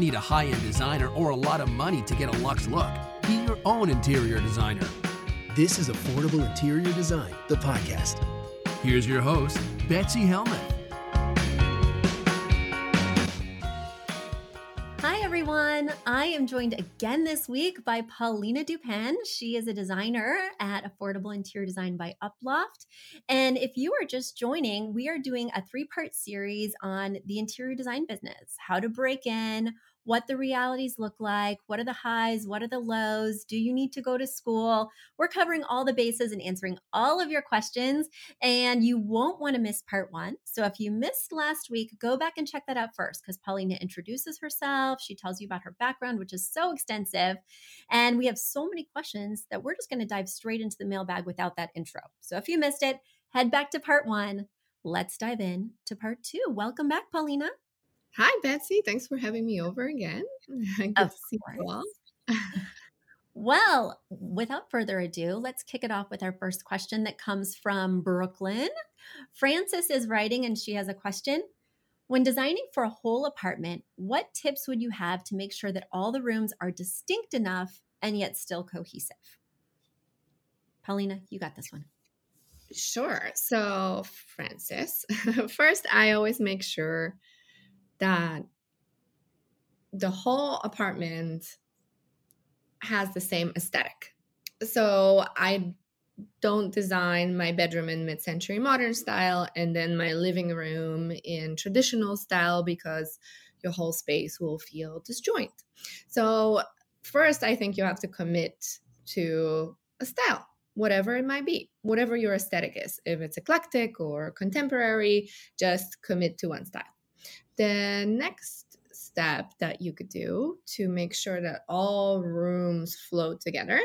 Need a high end designer or a lot of money to get a luxe look. Be your own interior designer. This is Affordable Interior Design, the podcast. Here's your host, Betsy Helmuth. Hi, everyone. I am joined again this week by Paulina DuPain. She is a designer at Affordable Interior Design by Uploft. And if you are just joining, we are doing a three part series on the interior design business how to break in, what the realities look like, what are the highs, what are the lows, do you need to go to school? We're covering all the bases and answering all of your questions, and you won't want to miss part one. So if you missed last week, go back and check that out first because Paulina introduces herself. She tells you about her background, which is so extensive. And we have so many questions that we're just going to dive straight into the mailbag without that intro. So if you missed it, head back to part one. Let's dive in to part two. Welcome back, Paulina. Hi, Betsy. Thanks for having me over again. Good Of to see you all. Well, without further ado, let's kick it off with our first question that comes from Brooklyn. Frances is writing and she has a question. When designing for a whole apartment, what tips would you have to make sure that all the rooms are distinct enough and yet still cohesive? Paulina, you got this one. Sure. So, Francis, first, I always make sure that the whole apartment has the same aesthetic. So, I don't design my bedroom in mid century modern style and then my living room in traditional style because your whole space will feel disjoint. So, first, I think you have to commit to a style, whatever it might be, whatever your aesthetic is. If it's eclectic or contemporary, just commit to one style. The next step that you could do to make sure that all rooms flow together.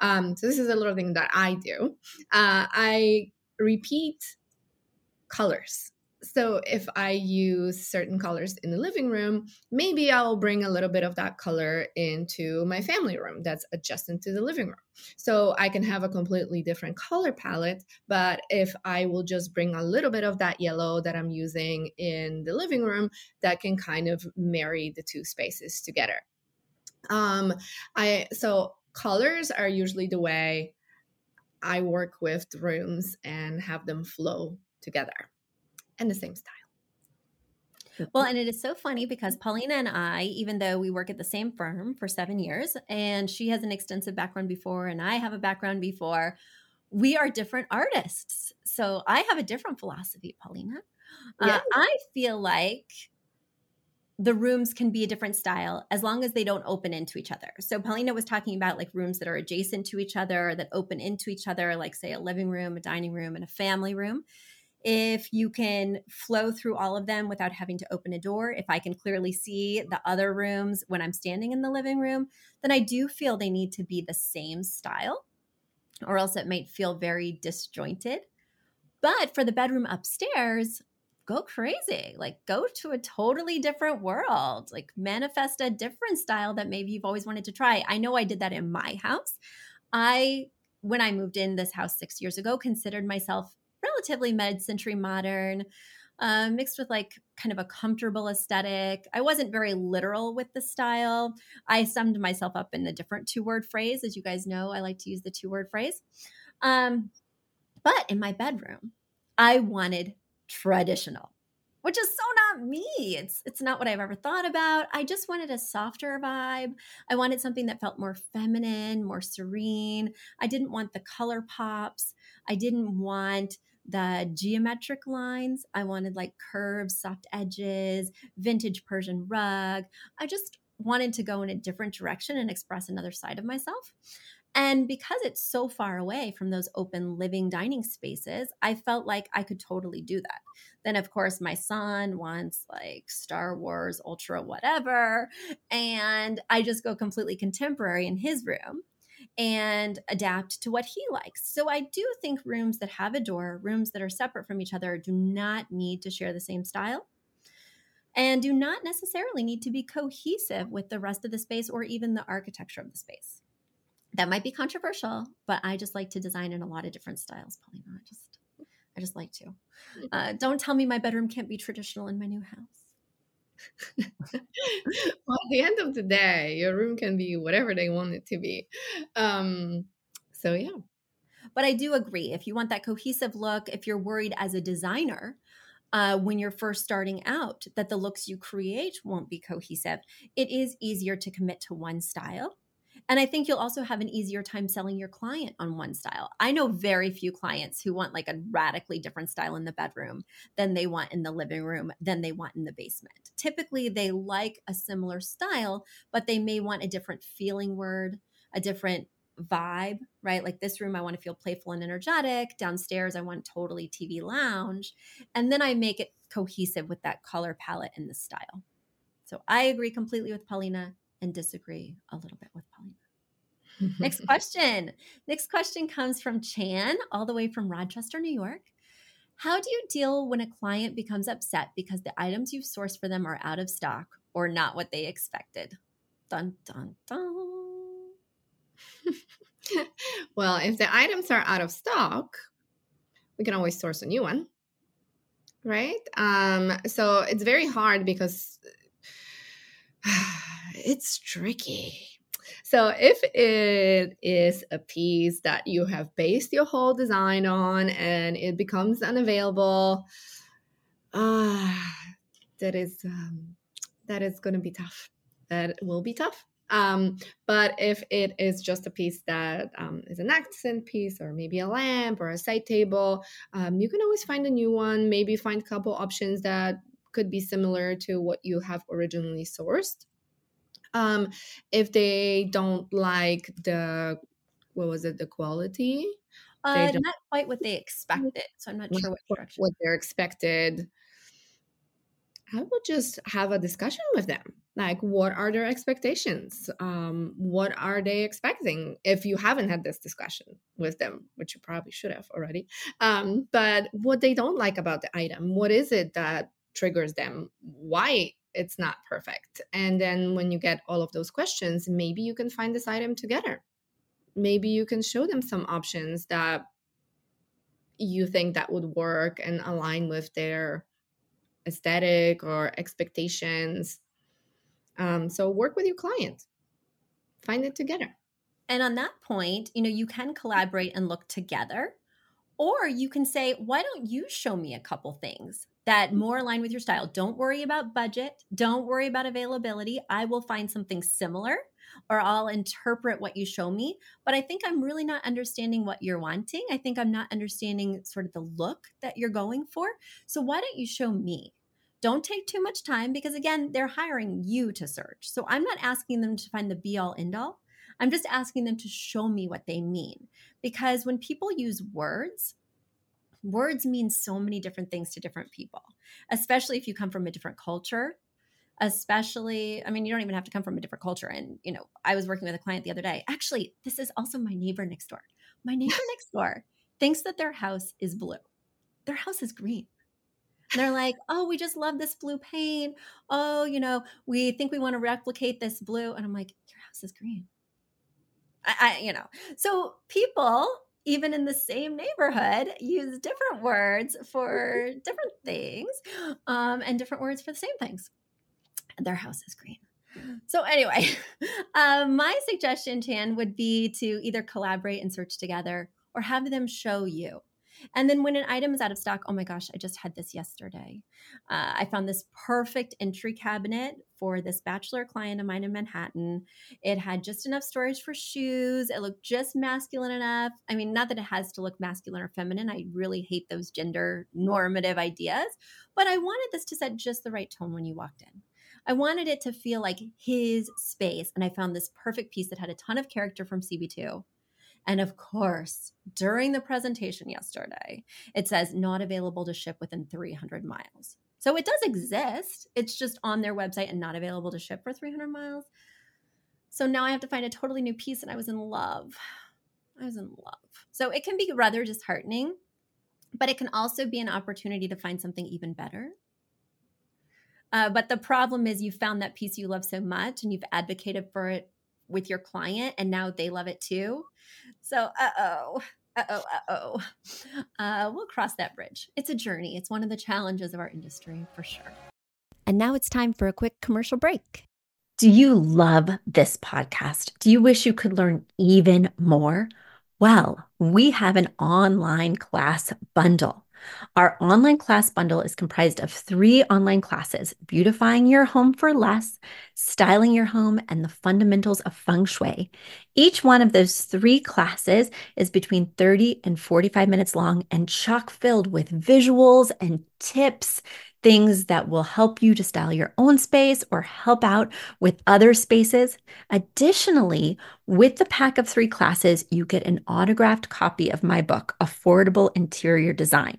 Um, so this is a little thing that I do. Uh, I repeat colors. So if I use certain colors in the living room, maybe I'll bring a little bit of that color into my family room that's adjacent to the living room. So I can have a completely different color palette, but if I will just bring a little bit of that yellow that I'm using in the living room, that can kind of marry the two spaces together. Um I so colors are usually the way I work with rooms and have them flow together and the same style. Well, and it is so funny because Paulina and I, even though we work at the same firm for seven years, and she has an extensive background before, and I have a background before, we are different artists. So I have a different philosophy, Paulina. Uh, I feel like the rooms can be a different style as long as they don't open into each other. So Paulina was talking about like rooms that are adjacent to each other, that open into each other, like say a living room, a dining room, and a family room if you can flow through all of them without having to open a door, if I can clearly see the other rooms when I'm standing in the living room, then I do feel they need to be the same style, or else it might feel very disjointed. But for the bedroom upstairs, go crazy. Like go to a totally different world. Like manifest a different style that maybe you've always wanted to try. I know I did that in my house. I when I moved in this house 6 years ago considered myself relatively mid-century modern. uh, mixed with like kind of a comfortable aesthetic. I wasn't very literal with the style. I summed myself up in a different two word phrase. As you guys know, I like to use the two word phrase. Um, but in my bedroom, I wanted traditional which is so not me. It's it's not what I've ever thought about. I just wanted a softer vibe. I wanted something that felt more feminine, more serene. I didn't want the color pops. I didn't want the geometric lines. I wanted like curves, soft edges, vintage Persian rug. I just wanted to go in a different direction and express another side of myself. And because it's so far away from those open living dining spaces, I felt like I could totally do that. Then, of course, my son wants like Star Wars, Ultra, whatever. And I just go completely contemporary in his room and adapt to what he likes. So I do think rooms that have a door, rooms that are separate from each other, do not need to share the same style and do not necessarily need to be cohesive with the rest of the space or even the architecture of the space that might be controversial, but I just like to design in a lot of different styles, Paulina. I just I just like to. Mm-hmm. Uh, don't tell me my bedroom can't be traditional in my new house. well, at the end of the day, your room can be whatever they want it to be. Um, so yeah. But I do agree. If you want that cohesive look, if you're worried as a designer uh, when you're first starting out that the looks you create won't be cohesive, it is easier to commit to one style and I think you'll also have an easier time selling your client on one style. I know very few clients who want like a radically different style in the bedroom than they want in the living room, than they want in the basement. Typically, they like a similar style, but they may want a different feeling word, a different vibe, right? Like this room, I want to feel playful and energetic. Downstairs, I want totally TV lounge. And then I make it cohesive with that color palette and the style. So I agree completely with Paulina and disagree a little bit with Paulina. Next question. Next question comes from Chan, all the way from Rochester, New York. How do you deal when a client becomes upset because the items you've sourced for them are out of stock or not what they expected? Dun, dun, dun. well, if the items are out of stock, we can always source a new one. Right? Um, so it's very hard because it's tricky. So, if it is a piece that you have based your whole design on and it becomes unavailable, uh, that is um, that is going to be tough. That will be tough. Um, but if it is just a piece that um, is an accent piece or maybe a lamp or a side table, um, you can always find a new one. Maybe find a couple options that could be similar to what you have originally sourced. Um, if they don't like the what was it the quality uh, not quite what they expected so i'm not sure what direction. what they're expected. I would just have a discussion with them. Like what are their expectations? Um, what are they expecting? If you haven't had this discussion with them which you probably should have already um, but what they don't like about the item what is it that triggers them why it's not perfect. And then when you get all of those questions, maybe you can find this item together. Maybe you can show them some options that you think that would work and align with their aesthetic or expectations. Um, so work with your client, find it together. And on that point, you know, you can collaborate and look together, or you can say, why don't you show me a couple things? that mm. more align with your style. Don't worry about budget. Don't worry about availability. I will find something similar or I'll interpret what you show me. But I think I'm really not understanding what you're wanting. I think I'm not understanding sort of the look that you're going for. So why don't you show me? Don't take too much time because, again, they're hiring you to search. So I'm not asking them to find the be all end all. I'm just asking them to show me what they mean. Because when people use words, words mean so many different things to different people, especially if you come from a different culture. Especially, I mean, you don't even have to come from a different culture. And, you know, I was working with a client the other day. Actually, this is also my neighbor next door. My neighbor next door thinks that their house is blue, their house is green. And they're like, oh, we just love this blue paint. Oh, you know, we think we want to replicate this blue. And I'm like, your house is green. I, I you know, so people even in the same neighborhood, use different words for different things um, and different words for the same things. Their house is green. So, anyway, uh, my suggestion, Chan, would be to either collaborate and search together or have them show you. And then when an item is out of stock, oh my gosh, I just had this yesterday. Uh, I found this perfect entry cabinet for this bachelor client of mine in Manhattan. It had just enough storage for shoes. It looked just masculine enough. I mean, not that it has to look masculine or feminine. I really hate those gender normative ideas, but I wanted this to set just the right tone when you walked in. I wanted it to feel like his space. And I found this perfect piece that had a ton of character from CB2 and of course, during the presentation yesterday, it says not available to ship within 300 miles. So it does exist. It's just on their website and not available to ship for 300 miles. So now I have to find a totally new piece, and I was in love. I was in love. So it can be rather disheartening, but it can also be an opportunity to find something even better. Uh, but the problem is, you found that piece you love so much and you've advocated for it with your client and now they love it too. So, uh oh, uh oh, uh oh. Uh, we'll cross that bridge. It's a journey, it's one of the challenges of our industry for sure. And now it's time for a quick commercial break. Do you love this podcast? Do you wish you could learn even more? Well, we have an online class bundle. Our online class bundle is comprised of three online classes beautifying your home for less, styling your home, and the fundamentals of feng shui. Each one of those three classes is between 30 and 45 minutes long and chock filled with visuals and tips things that will help you to style your own space or help out with other spaces. Additionally, with the pack of three classes, you get an autographed copy of my book, Affordable Interior Design.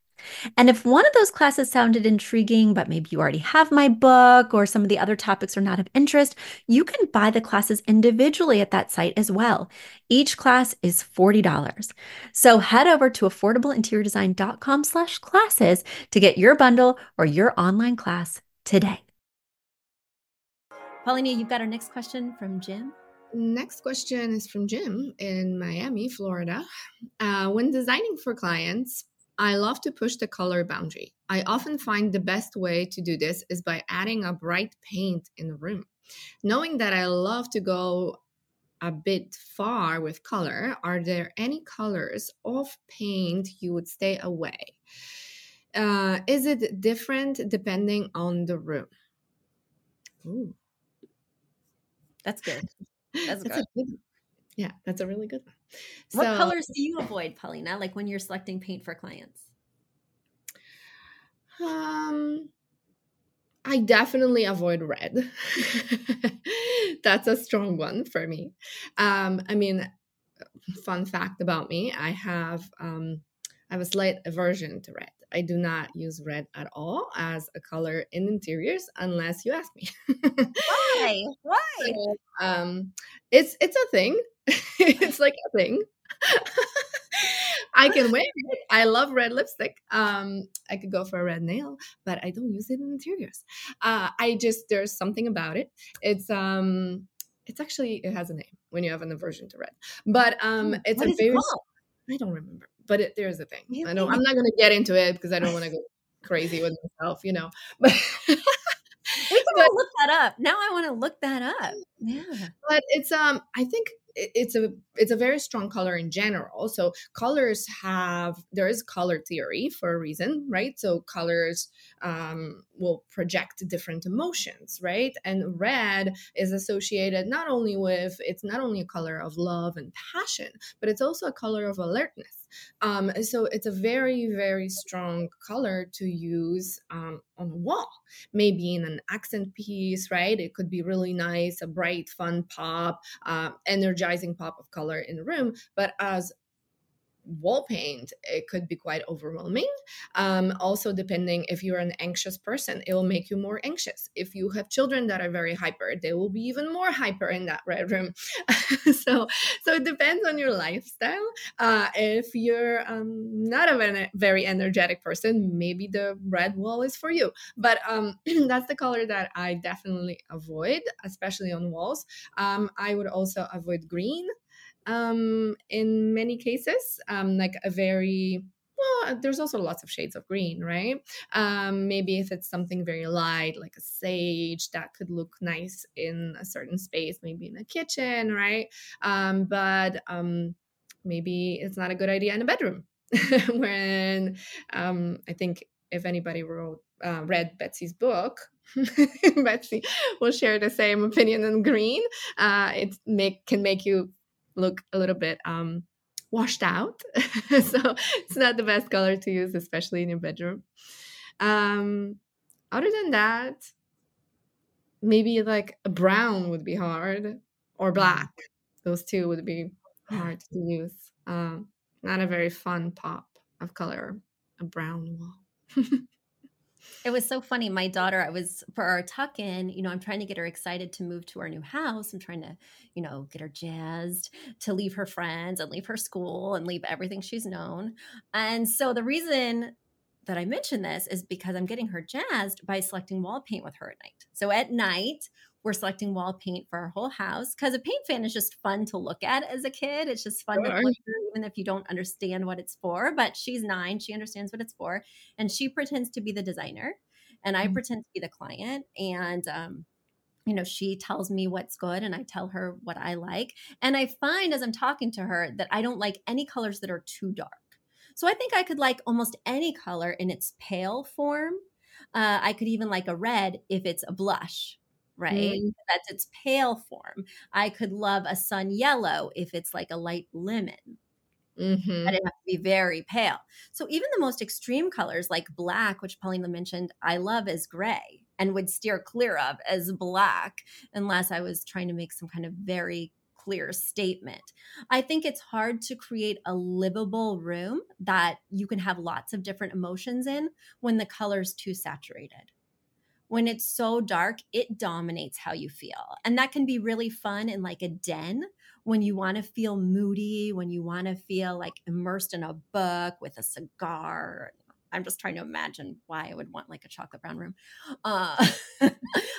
And if one of those classes sounded intriguing, but maybe you already have my book or some of the other topics are not of interest, you can buy the classes individually at that site as well. Each class is $40. So head over to affordableinteriordesign.com slash classes to get your bundle or your online class today. Paulina, you've got our next question from Jim. Next question is from Jim in Miami, Florida. Uh, when designing for clients, I love to push the color boundary. I often find the best way to do this is by adding a bright paint in the room. Knowing that I love to go a bit far with color, are there any colors of paint you would stay away? Uh, is it different depending on the room? Ooh. That's good. That's, That's good. good. Yeah, that's a really good one. What so, colors do you avoid, Paulina? Like when you're selecting paint for clients? Um, I definitely avoid red. That's a strong one for me. Um, I mean, fun fact about me: I have um, I have a slight aversion to red. I do not use red at all as a color in interiors unless you ask me. Why? Why? So, um, it's it's a thing. it's like a thing. I can wear it. I love red lipstick. Um, I could go for a red nail, but I don't use it in interiors. Uh, I just there's something about it. It's um, it's actually it has a name when you have an aversion to red, but um, it's what a very. It I don't remember, but it, there's a thing. Really? I know I'm not going to get into it because I don't want to go crazy with myself, you know. But we can look that up. Now I want to look that up. Yeah. But it's um I think it's a it's a very strong color in general. So colors have there is color theory for a reason right? So colors um, will project different emotions right? And red is associated not only with it's not only a color of love and passion but it's also a color of alertness um, so it's a very, very strong color to use um, on a wall, maybe in an accent piece, right? It could be really nice, a bright, fun pop, uh, energizing pop of color in the room. But as wall paint, it could be quite overwhelming. Um, also, depending if you're an anxious person, it will make you more anxious. If you have children that are very hyper, they will be even more hyper in that red room. so, so it depends on your lifestyle. Uh, if you're um, not a very energetic person, maybe the red wall is for you. But um, that's the color that I definitely avoid, especially on walls. Um, I would also avoid green um, in many cases, um, like a very well, there's also lots of shades of green, right? Um, maybe if it's something very light, like a sage, that could look nice in a certain space, maybe in a kitchen, right? Um, but um, maybe it's not a good idea in a bedroom. when um, I think if anybody wrote uh, read Betsy's book, Betsy will share the same opinion on green. Uh, it make can make you look a little bit um, washed out. so it's not the best color to use, especially in your bedroom. Um, other than that, maybe like a brown would be hard or black. Those two would be hard to use. Um, not a very fun pop of color, a brown wall. It was so funny. My daughter, I was for our tuck in, you know, I'm trying to get her excited to move to our new house. I'm trying to, you know, get her jazzed to leave her friends and leave her school and leave everything she's known. And so the reason that I mention this is because I'm getting her jazzed by selecting wall paint with her at night. So at night, we're selecting wall paint for our whole house because a paint fan is just fun to look at as a kid. It's just fun sure. to look at, even if you don't understand what it's for. But she's nine, she understands what it's for, and she pretends to be the designer, and I mm-hmm. pretend to be the client. And um, you know, she tells me what's good, and I tell her what I like. And I find as I'm talking to her that I don't like any colors that are too dark. So I think I could like almost any color in its pale form. Uh, I could even like a red if it's a blush right? Mm. That's its pale form. I could love a sun yellow if it's like a light lemon. Mm-hmm. But it has to be very pale. So even the most extreme colors like black, which Paulina mentioned, I love as gray and would steer clear of as black unless I was trying to make some kind of very clear statement. I think it's hard to create a livable room that you can have lots of different emotions in when the color's too saturated when it's so dark, it dominates how you feel. And that can be really fun in like a den when you want to feel moody, when you want to feel like immersed in a book with a cigar. I'm just trying to imagine why I would want like a chocolate brown room. Uh,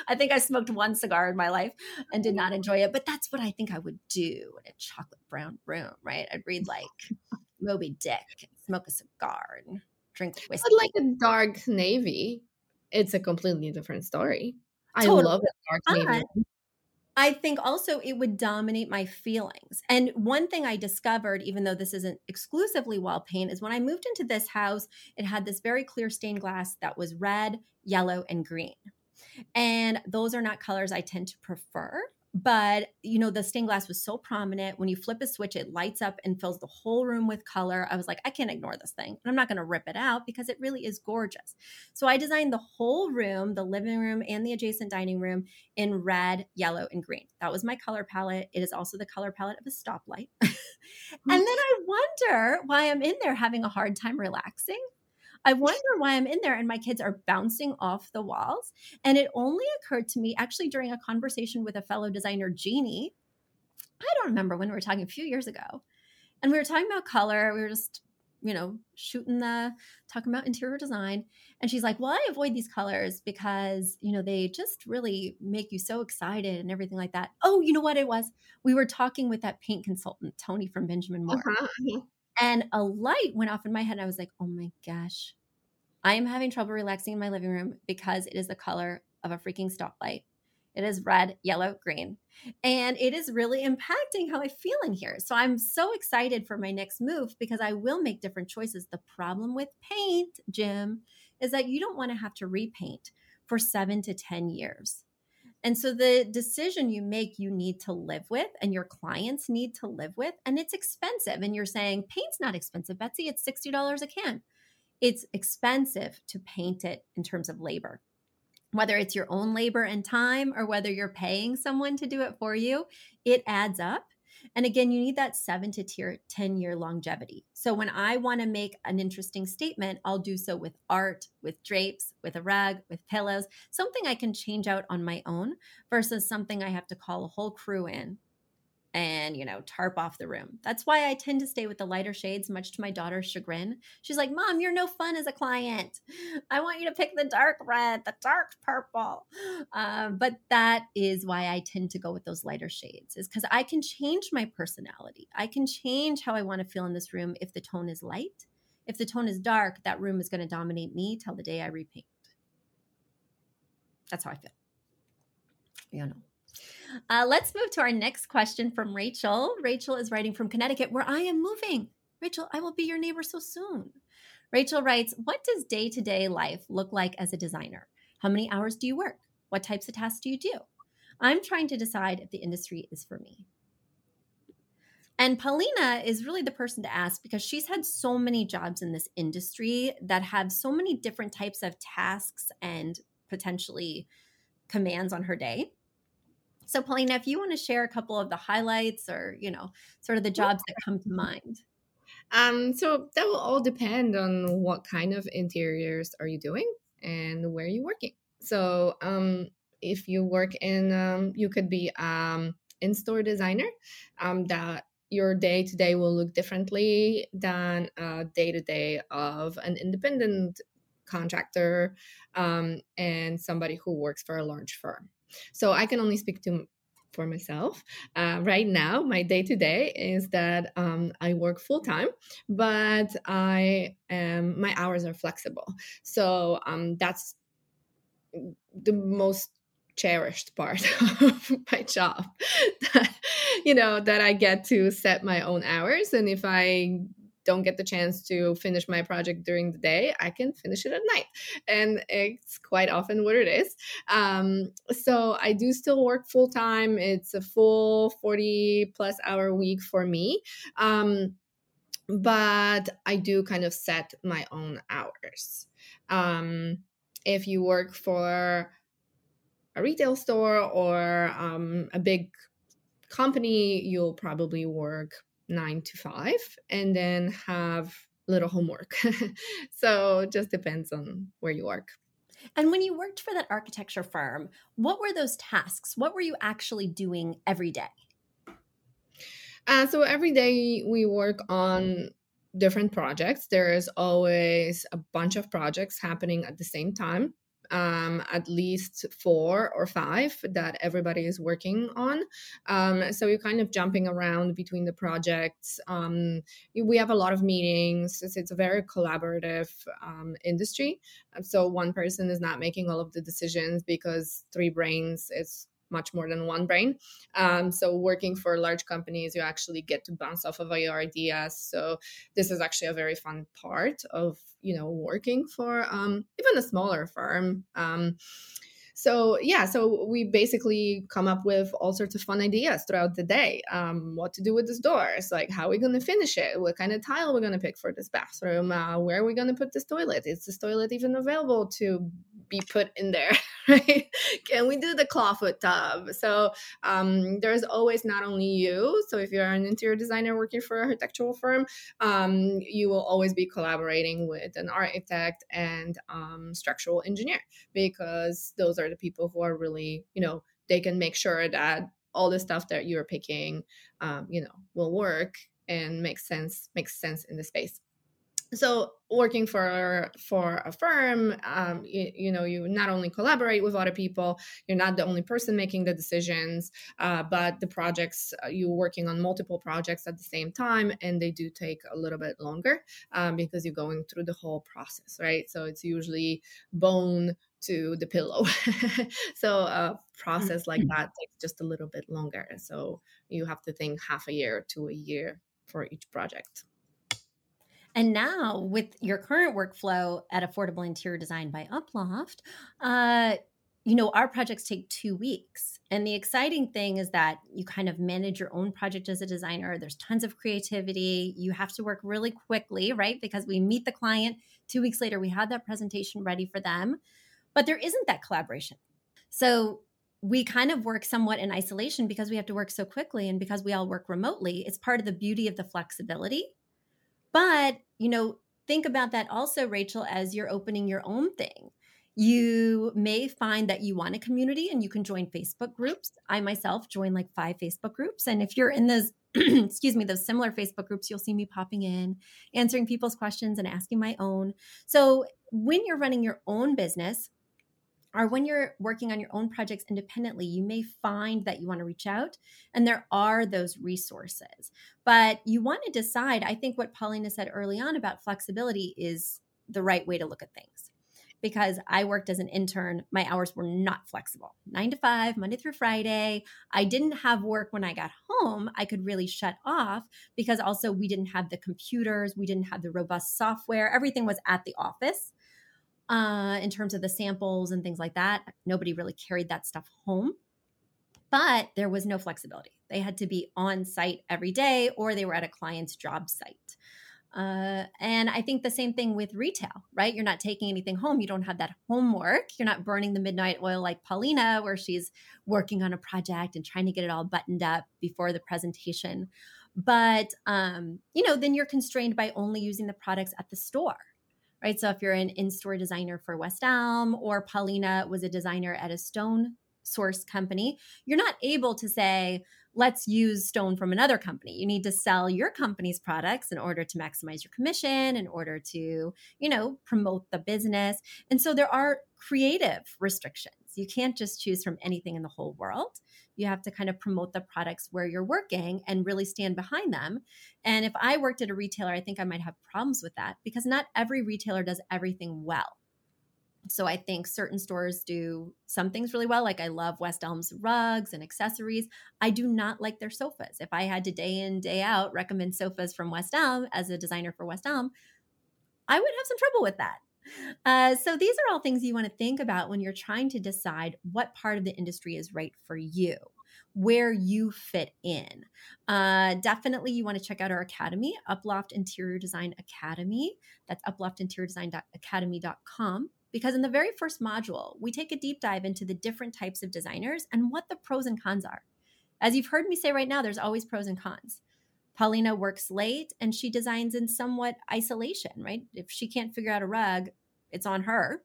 I think I smoked one cigar in my life and did not enjoy it, but that's what I think I would do in a chocolate brown room, right? I'd read like Moby Dick, smoke a cigar, and drink whiskey. But like a dark navy it's a completely different story. Totally. I love it. Dark Navy. I think also it would dominate my feelings. And one thing I discovered, even though this isn't exclusively wall paint, is when I moved into this house, it had this very clear stained glass that was red, yellow, and green. And those are not colors I tend to prefer but you know the stained glass was so prominent. When you flip a switch it lights up and fills the whole room with color. I was like i can't ignore this thing and i'm not going to rip it out because it really is gorgeous. So i designed the whole room the living room and the adjacent dining room in red yellow and green. That was my color palette. It is also the color palette of a stoplight. And then i wonder why i'm in there having a hard time relaxing I wonder why I'm in there and my kids are bouncing off the walls. And it only occurred to me actually during a conversation with a fellow designer, Jeannie. I don't remember when we were talking a few years ago. And we were talking about color. We were just, you know, shooting the, talking about interior design. And she's like, well, I avoid these colors because, you know, they just really make you so excited and everything like that. Oh, you know what it was? We were talking with that paint consultant, Tony from Benjamin Moore. Uh-huh. And a light went off in my head. I was like, oh my gosh, I am having trouble relaxing in my living room because it is the color of a freaking stoplight. It is red, yellow, green. And it is really impacting how I feel in here. So I'm so excited for my next move because I will make different choices. The problem with paint, Jim, is that you don't want to have to repaint for seven to 10 years. And so the decision you make, you need to live with, and your clients need to live with, and it's expensive. And you're saying, paint's not expensive, Betsy, it's $60 a can. It's expensive to paint it in terms of labor. Whether it's your own labor and time or whether you're paying someone to do it for you, it adds up. And again, you need that seven to tier, 10 year longevity. So when I want to make an interesting statement, I'll do so with art, with drapes, with a rug, with pillows, something I can change out on my own versus something I have to call a whole crew in and you know tarp off the room. That's why i tend to stay with the lighter shades much to my daughter's chagrin. She's like mom you're no fun as a client. I want you to pick the dark red the dark purple. Uh, but that is why i tend to go with those lighter shades is because i can change my personality. I can change how i want to feel in this room if the tone is light. If the tone is dark that room is going to dominate me till the day i repaint. That's how i feel. You know uh, let's move to our next question from Rachel. Rachel is writing from Connecticut, where I am moving. Rachel, I will be your neighbor so soon. Rachel writes, What does day to day life look like as a designer? How many hours do you work? What types of tasks do you do? I'm trying to decide if the industry is for me. And Paulina is really the person to ask because she's had so many jobs in this industry that have so many different types of tasks and potentially commands on her day. So, Paulina, if you want to share a couple of the highlights or, you know, sort of the jobs that come to mind. Um, so that will all depend on what kind of interiors are you doing and where you're working. So, um, if you work in, um, you could be um, in-store designer. Um, that your day to day will look differently than a day to day of an independent contractor um, and somebody who works for a large firm. So I can only speak to for myself. Uh, right now, my day to day is that um, I work full time, but I am my hours are flexible. So um, that's the most cherished part of my job you know that i get to set my own hours and if i don't get the chance to finish my project during the day, I can finish it at night. And it's quite often what it is. Um, so I do still work full time. It's a full 40 plus hour week for me. Um, but I do kind of set my own hours. Um, if you work for a retail store or um, a big company, you'll probably work nine to five and then have little homework. so it just depends on where you work. And when you worked for that architecture firm, what were those tasks? What were you actually doing every day? Uh, so every day we work on different projects. There is always a bunch of projects happening at the same time um, at least four or five that everybody is working on. Um, so you're kind of jumping around between the projects. Um, we have a lot of meetings. It's, it's a very collaborative um, industry. So one person is not making all of the decisions because three brains is much more than one brain. Um, so working for large companies, you actually get to bounce off of your ideas. So this is actually a very fun part of you know working for um, even a smaller firm. Um, so yeah so we basically come up with all sorts of fun ideas throughout the day um, what to do with this door? It's like how are we going to finish it what kind of tile are we're going to pick for this bathroom uh, where are we going to put this toilet is this toilet even available to be put in there right? Can we do the clawfoot tub? So um, there's always not only you so if you're an interior designer working for an architectural firm um, you will always be collaborating with an architect and um, structural engineer because those are the people who are really you know they can make sure that all the stuff that you're picking um, you know will work and make sense makes sense in the space so working for for a firm um, you, you, know you not only collaborate with other people you're not the only person making the decisions uh, but the projects uh, you're working on multiple projects at the same time and they do take a little bit longer um, because you're going through the whole process right? So it's usually bone to the pillow. So a process like mm-hmm. that takes just a little bit longer so you have to think half a year to a year for each project and now, with your current workflow at Affordable Interior Design by Uploft, uh, you know, our projects take two weeks. And the exciting thing is that you kind of manage your own project as a designer. There's tons of creativity. You have to work really quickly, right? Because we meet the client. Two weeks later, we have that presentation ready for them. But there isn't that collaboration. So we kind of work somewhat in isolation because we have to work so quickly and because we all work remotely. It's part of the beauty of the flexibility. But, you know, think about that also, Rachel, as you're opening your own thing. You may find that you want a community and you can join Facebook groups. I myself join like five Facebook groups. And if you're in those, excuse me, those similar Facebook groups, you'll see me popping in, answering people's questions and asking my own. So when you're running your own business, or when you're working on your own projects independently, you may find that you want to reach out and there are those resources. But you want to decide, I think what Paulina said early on about flexibility is the right way to look at things. Because I worked as an intern, my hours were not flexible. Nine to five, Monday through Friday. I didn't have work when I got home. I could really shut off because also we didn't have the computers, we didn't have the robust software. Everything was at the office uh, in terms of the samples and things like that. Nobody really carried that stuff home, but there was no flexibility. They had to be on site every day or they were at a client's job site. Uh, and I think the same thing with retail, right? You're not taking anything home. You don't have that homework. You're not burning the midnight oil like Paulina, where she's working on a project and trying to get it all buttoned up before the presentation. But, um, you know, then you're constrained by only using the products at the store right? So if you're an in-store designer for West Elm or Paulina was a designer at a stone source company, you're not able to say, let's use stone from another company. You need to sell your company's products in order to maximize your commission, in order to, you know, promote the business. And so there are creative restrictions. You can't just choose from anything in the whole world you have to kind of promote the products where you're working and really stand behind them. And if I worked at a retailer, I think I might have problems with that because not every retailer does everything well. So I think certain stores do some things really well. Like I love West Elm's rugs and accessories. I do not like their sofas. If I had to day in, day out recommend sofas from West Elm as a designer for West Elm, I would have some trouble with that. Uh, so these are all things you want to think about when you're trying to decide what part of the industry is right for you where you fit in. Uh, definitely, you want to check out our academy, Uploft Interior Design Academy. That's uploftinteriordesign.academy.com. Because in the very first module, we take a deep dive into the different types of designers and what the pros and cons are. As you've heard me say right now, there's always pros and cons. Paulina works late and she designs in somewhat isolation, right? If she can't figure out a rug, it's on her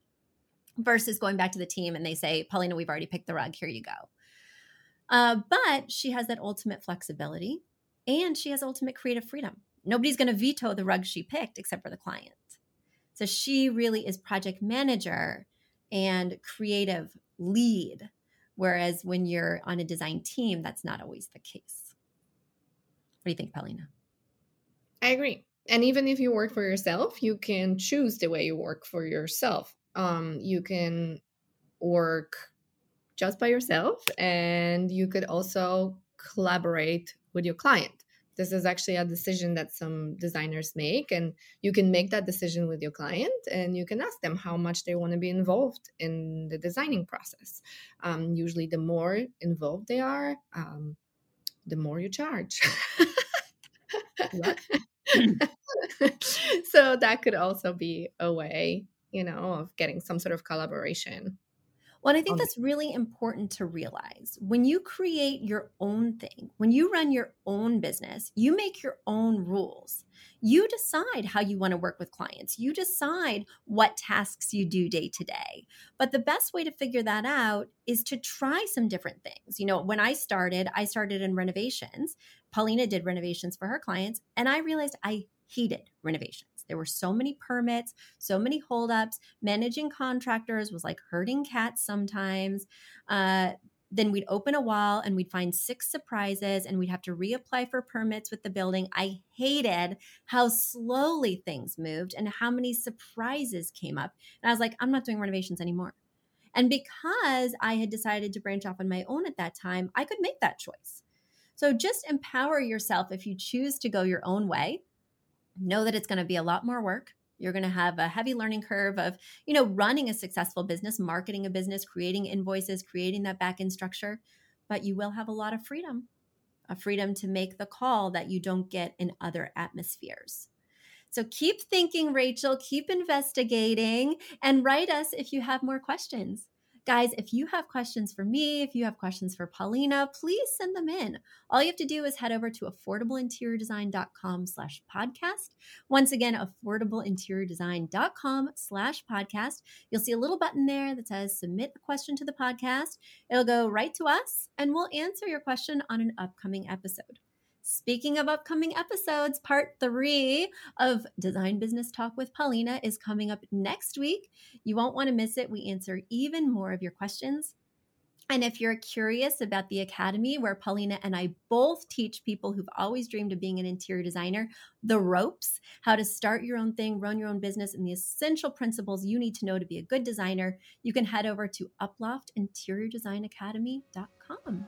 versus going back to the team and they say, Paulina, we've already picked the rug. Here you go. Uh, but she has that ultimate flexibility and she has ultimate creative freedom. Nobody's going to veto the rug she picked except for the client. So she really is project manager and creative lead. Whereas when you're on a design team, that's not always the case. What do you think, Paulina? I agree. And even if you work for yourself, you can choose the way you work for yourself. Um, you can work just by yourself, and you could also collaborate with your client. This is actually a decision that some designers make, and you can make that decision with your client, and you can ask them how much they want to be involved in the designing process. Um, usually, the more involved they are, um, the more you charge. so that could also be a way, you know, of getting some sort of collaboration. Well, I think oh, that's really important to realize. When you create your own thing, when you run your own business, you make your own rules. You decide how you want to work with clients. You decide what tasks you do day to day. But the best way to figure that out is to try some different things. You know, when I started, I started in renovations. Paulina did renovations for her clients, and I realized I hated renovations. There were so many permits, so many holdups. Managing contractors was like herding cats sometimes. Uh, then we'd open a wall and we'd find six surprises and we'd have to reapply for permits with the building. I hated how slowly things moved and how many surprises came up. And I was like, I'm not doing renovations anymore. And because I had decided to branch off on my own at that time, I could make that choice. So just empower yourself if you choose to go your own way know that it's going to be a lot more work. You're going to have a heavy learning curve of you know running a successful business marketing a business creating invoices creating that back end structure but you will have a lot of freedom a freedom to make the call that you don't get in other atmospheres. So keep thinking rachel keep investigating and write us if you have more questions Guys, if you have questions for me, if you have questions for Paulina, please send them in. All you have to do is head over to affordableinteriordesign.com slash podcast. Once again, affordableinteriordesign.com slash podcast. You'll see a little button there that says submit a question to the podcast. It'll go right to us and we'll answer your question on an upcoming episode. Speaking of upcoming episodes, part three of Design Business Talk with Paulina is coming up next week. You won't want to miss it. We answer even more of your questions. And if you're curious about the Academy, where Paulina and I both teach people who've always dreamed of being an interior designer the ropes, how to start your own thing, run your own business, and the essential principles you need to know to be a good designer, you can head over to uploftinteriordesignacademy.com.